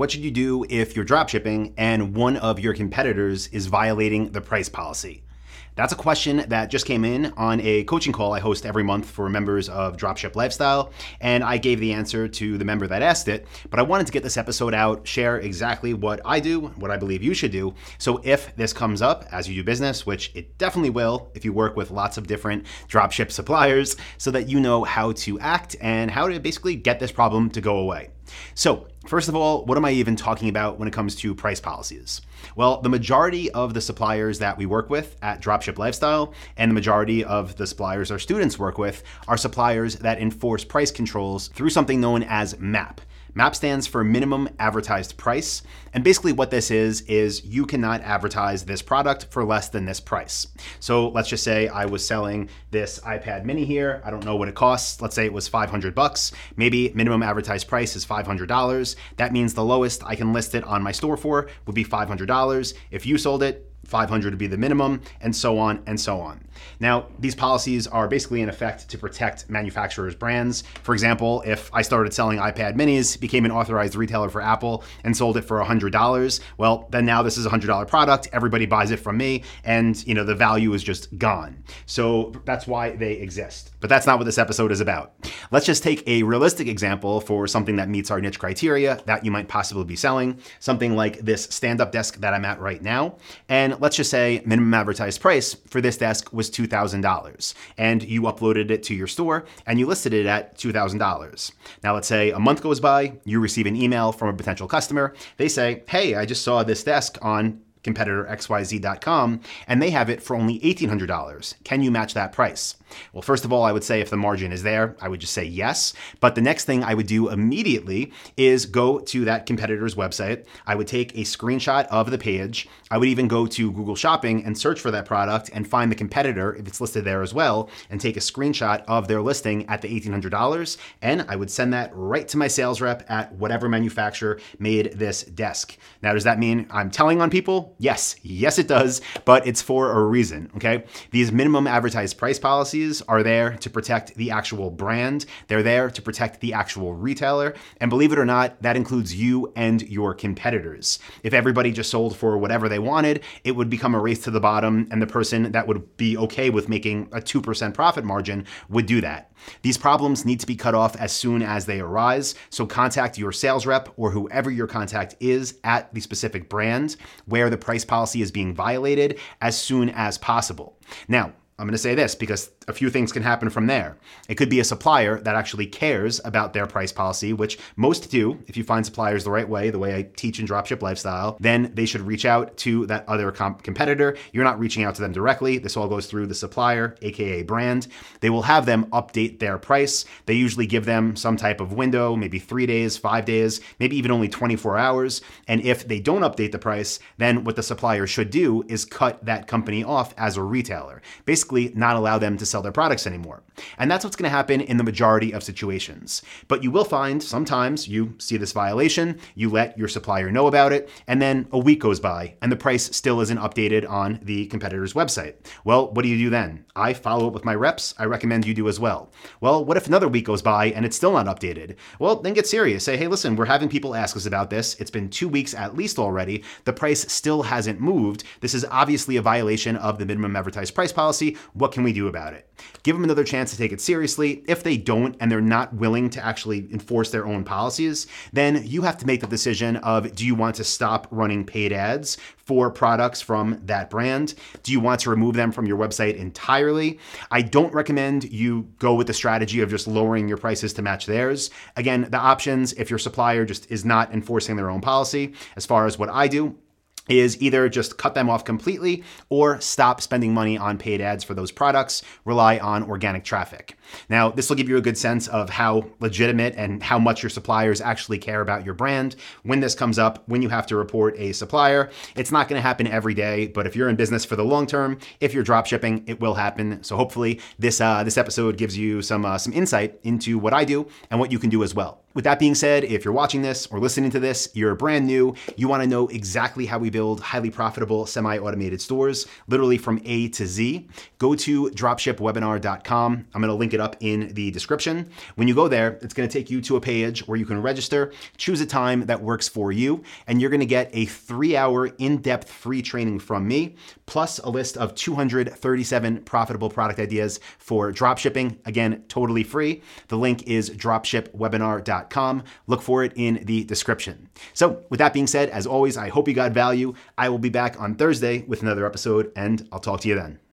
what should you do if you're dropshipping and one of your competitors is violating the price policy? That's a question that just came in on a coaching call I host every month for members of Dropship Lifestyle, and I gave the answer to the member that asked it. But I wanted to get this episode out, share exactly what I do, what I believe you should do. So if this comes up as you do business, which it definitely will if you work with lots of different dropship suppliers, so that you know how to act and how to basically get this problem to go away. So, first of all, what am I even talking about when it comes to price policies? Well, the majority of the suppliers that we work with at Dropship Lifestyle and the majority of the suppliers our students work with are suppliers that enforce price controls through something known as MAP. MAP stands for minimum advertised price. And basically, what this is, is you cannot advertise this product for less than this price. So let's just say I was selling this iPad mini here. I don't know what it costs. Let's say it was 500 bucks. Maybe minimum advertised price is $500. That means the lowest I can list it on my store for would be $500. If you sold it, 500 to be the minimum, and so on and so on. Now, these policies are basically in effect to protect manufacturers' brands. For example, if I started selling iPad minis, became an authorized retailer for Apple, and sold it for $100, well, then now this is a $100 product. Everybody buys it from me, and you know the value is just gone. So that's why they exist. But that's not what this episode is about. Let's just take a realistic example for something that meets our niche criteria that you might possibly be selling, something like this stand-up desk that I'm at right now. And let's just say minimum advertised price for this desk was $2,000 and you uploaded it to your store and you listed it at $2,000. Now, let's say a month goes by, you receive an email from a potential customer. They say, Hey, I just saw this desk on competitor XYZ.com, and they have it for only $1,800. Can you match that price? Well, first of all, I would say if the margin is there, I would just say yes. But the next thing I would do immediately is go to that competitor's website. I would take a screenshot of the page. I would even go to Google Shopping and search for that product and find the competitor if it's listed there as well and take a screenshot of their listing at the $1,800. And I would send that right to my sales rep at whatever manufacturer made this desk. Now, does that mean I'm telling on people? Yes, yes, it does, but it's for a reason, okay? These minimum advertised price policies are there to protect the actual brand, they're there to protect the actual retailer, and believe it or not, that includes you and your competitors. If everybody just sold for whatever they wanted, it would become a race to the bottom, and the person that would be okay with making a 2% profit margin would do that. These problems need to be cut off as soon as they arise, so contact your sales rep or whoever your contact is at the specific brand where the price policy is being violated as soon as possible. Now, I'm going to say this because a few things can happen from there. It could be a supplier that actually cares about their price policy, which most do. If you find suppliers the right way, the way I teach in Dropship Lifestyle, then they should reach out to that other comp- competitor. You're not reaching out to them directly. This all goes through the supplier, aka brand. They will have them update their price. They usually give them some type of window, maybe three days, five days, maybe even only 24 hours. And if they don't update the price, then what the supplier should do is cut that company off as a retailer. Basically, basically not allow them to sell their products anymore. And that's what's going to happen in the majority of situations. But you will find sometimes you see this violation, you let your supplier know about it, and then a week goes by and the price still isn't updated on the competitor's website. Well, what do you do then? I follow up with my reps. I recommend you do as well. Well, what if another week goes by and it's still not updated? Well, then get serious. Say, hey, listen, we're having people ask us about this. It's been two weeks at least already. The price still hasn't moved. This is obviously a violation of the minimum advertised price policy. What can we do about it? Give them another chance to take it seriously. If they don't and they're not willing to actually enforce their own policies, then you have to make the decision of do you want to stop running paid ads for products from that brand? Do you want to remove them from your website entirely? I don't recommend you go with the strategy of just lowering your prices to match theirs. Again, the options, if your supplier just is not enforcing their own policy, as far as what I do, is either just cut them off completely or stop spending money on paid ads for those products, rely on organic traffic. Now, this will give you a good sense of how legitimate and how much your suppliers actually care about your brand. When this comes up, when you have to report a supplier, it's not going to happen every day, but if you're in business for the long term, if you're drop shipping, it will happen. So hopefully this uh, this episode gives you some uh, some insight into what I do and what you can do as well. With that being said, if you're watching this or listening to this, you're brand new, you want to know exactly how we build highly profitable semi automated stores, literally from A to Z, go to dropshipwebinar.com. I'm to link it up in the description. When you go there, it's to take you to a page where you can register, choose a time that works for you, and you're to get a three hour in depth free training from me, plus a list of 237 profitable product ideas for dropshipping. Again, totally free. The link is dropshipwebinar.com Look for it in the description. So, with that being said, as always, I hope you got value. I will be back on Thursday with another episode, and I'll talk to you then.